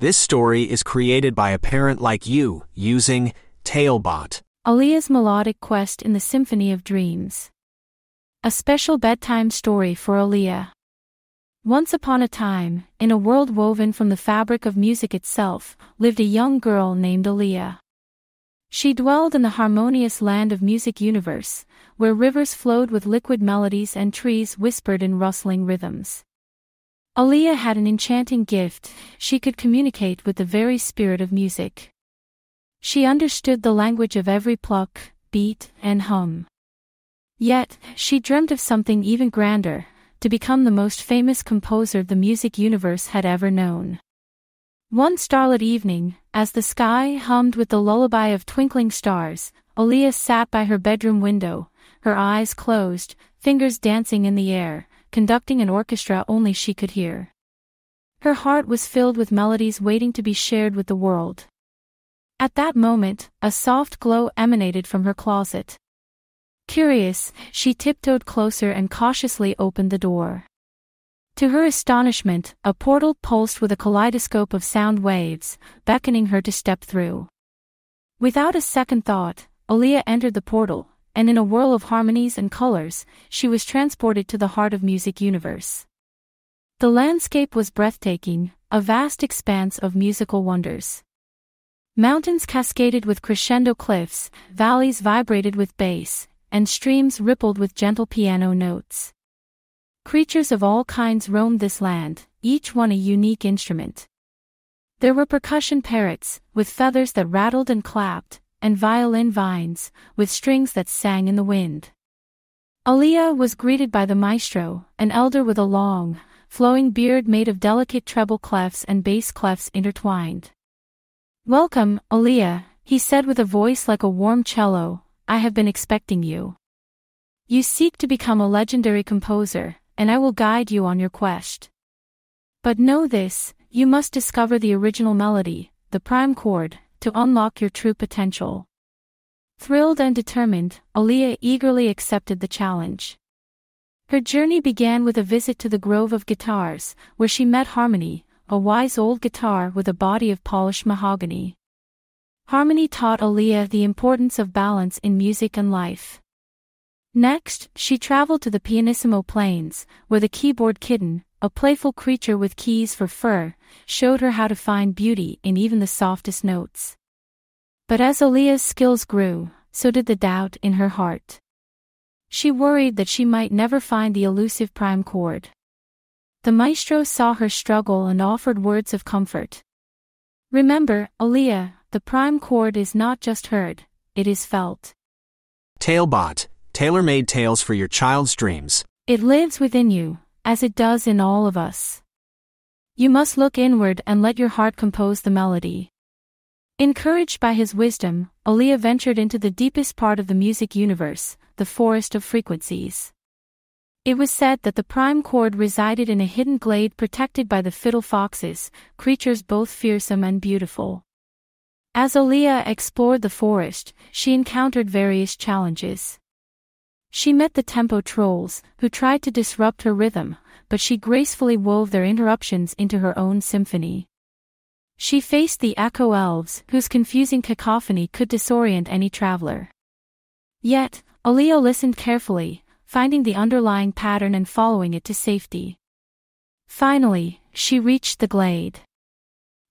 This story is created by a parent like you using Talebot. Aliya's melodic quest in the Symphony of Dreams. A special bedtime story for Aliya. Once upon a time, in a world woven from the fabric of music itself, lived a young girl named Aliya. She dwelled in the harmonious land of music universe, where rivers flowed with liquid melodies and trees whispered in rustling rhythms. Aliya had an enchanting gift, she could communicate with the very spirit of music. She understood the language of every pluck, beat, and hum. Yet, she dreamt of something even grander, to become the most famous composer the music universe had ever known. One starlit evening, as the sky hummed with the lullaby of twinkling stars, Aliya sat by her bedroom window, her eyes closed, fingers dancing in the air, conducting an orchestra only she could hear. Her heart was filled with melodies waiting to be shared with the world. At that moment, a soft glow emanated from her closet. Curious, she tiptoed closer and cautiously opened the door. To her astonishment, a portal pulsed with a kaleidoscope of sound waves, beckoning her to step through. Without a second thought, Aliya entered the portal, and in a whirl of harmonies and colors, she was transported to the heart of music universe. The landscape was breathtaking, a vast expanse of musical wonders. Mountains cascaded with crescendo cliffs, valleys vibrated with bass, and streams rippled with gentle piano notes. Creatures of all kinds roamed this land, each one a unique instrument. There were percussion parrots, with feathers that rattled and clapped, and violin vines, with strings that sang in the wind. Aliya was greeted by the maestro, an elder with a long, flowing beard made of delicate treble clefs and bass clefs intertwined. Welcome, Aliya, he said with a voice like a warm cello, I have been expecting you. You seek to become a legendary composer, and I will guide you on your quest. But know this, you must discover the original melody, the prime chord, to unlock your true potential. Thrilled and determined, Aliya eagerly accepted the challenge. Her journey began with a visit to the Grove of Guitars, where she met Harmony, a wise old guitar with a body of polished mahogany. Harmony taught Aliya the importance of balance in music and life. Next, she traveled to the Pianissimo Plains, where the keyboard kitten, a playful creature with keys for fur, showed her how to find beauty in even the softest notes. But as Aliya's skills grew, so did the doubt in her heart. She worried that she might never find the elusive prime chord. The maestro saw her struggle and offered words of comfort. Remember, Aliya, the prime chord is not just heard, it is felt. Talebot, tailor-made tales for your child's dreams. It lives within you, as it does in all of us. You must look inward and let your heart compose the melody. Encouraged by his wisdom, Aliya ventured into the deepest part of the music universe, the forest of frequencies. It was said that the prime chord resided in a hidden glade protected by the fiddle foxes, creatures both fearsome and beautiful. As Aliya explored the forest, she encountered various challenges. She met the tempo trolls, who tried to disrupt her rhythm, but she gracefully wove their interruptions into her own symphony. She faced the echo elves, whose confusing cacophony could disorient any traveler. Yet, Aliya listened carefully, finding the underlying pattern and following it to safety. Finally, she reached the glade.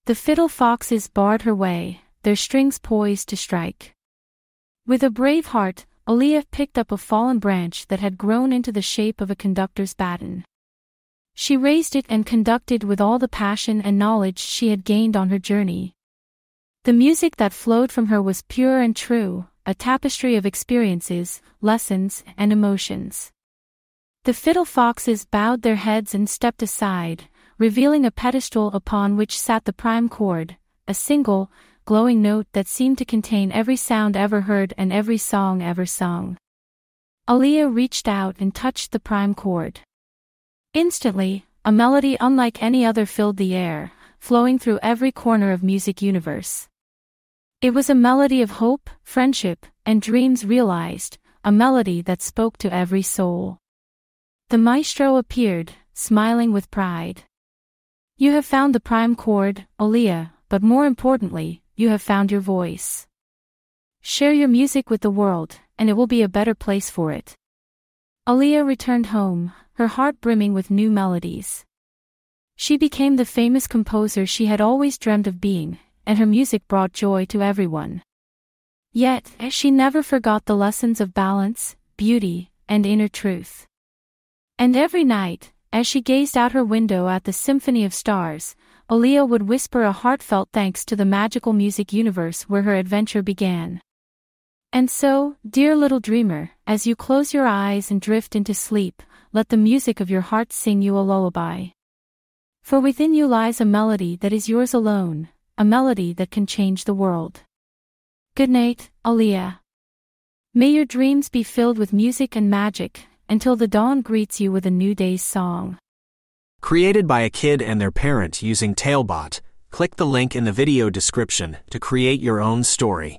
The fiddle foxes barred her way, their strings poised to strike. With a brave heart, Aliya picked up a fallen branch that had grown into the shape of a conductor's baton. She raised it and conducted with all the passion and knowledge she had gained on her journey. The music that flowed from her was pure and true, a tapestry of experiences, lessons, and emotions. The fiddle foxes bowed their heads and stepped aside, revealing a pedestal upon which sat the prime chord, a single, glowing note that seemed to contain every sound ever heard and every song ever sung. Aliya reached out and touched the prime chord. Instantly, a melody unlike any other filled the air, flowing through every corner of music universe. It was a melody of hope, friendship, and dreams realized, a melody that spoke to every soul. The maestro appeared, smiling with pride. You have found the prime chord, Aliya, but more importantly, you have found your voice. Share your music with the world, and it will be a better place for it. Aliya returned home, her heart brimming with new melodies. She became the famous composer she had always dreamed of being, and her music brought joy to everyone. Yet, she never forgot the lessons of balance, beauty, and inner truth. And every night, as she gazed out her window at the symphony of stars, Aliya would whisper a heartfelt thanks to the magical music universe where her adventure began. And so, dear little dreamer, as you close your eyes and drift into sleep, let the music of your heart sing you a lullaby. For within you lies a melody that is yours alone, a melody that can change the world. Good night, Aliya. May your dreams be filled with music and magic, until the dawn greets you with a new day's song. Created by a kid and their parent using Talebot, click the link in the video description to create your own story.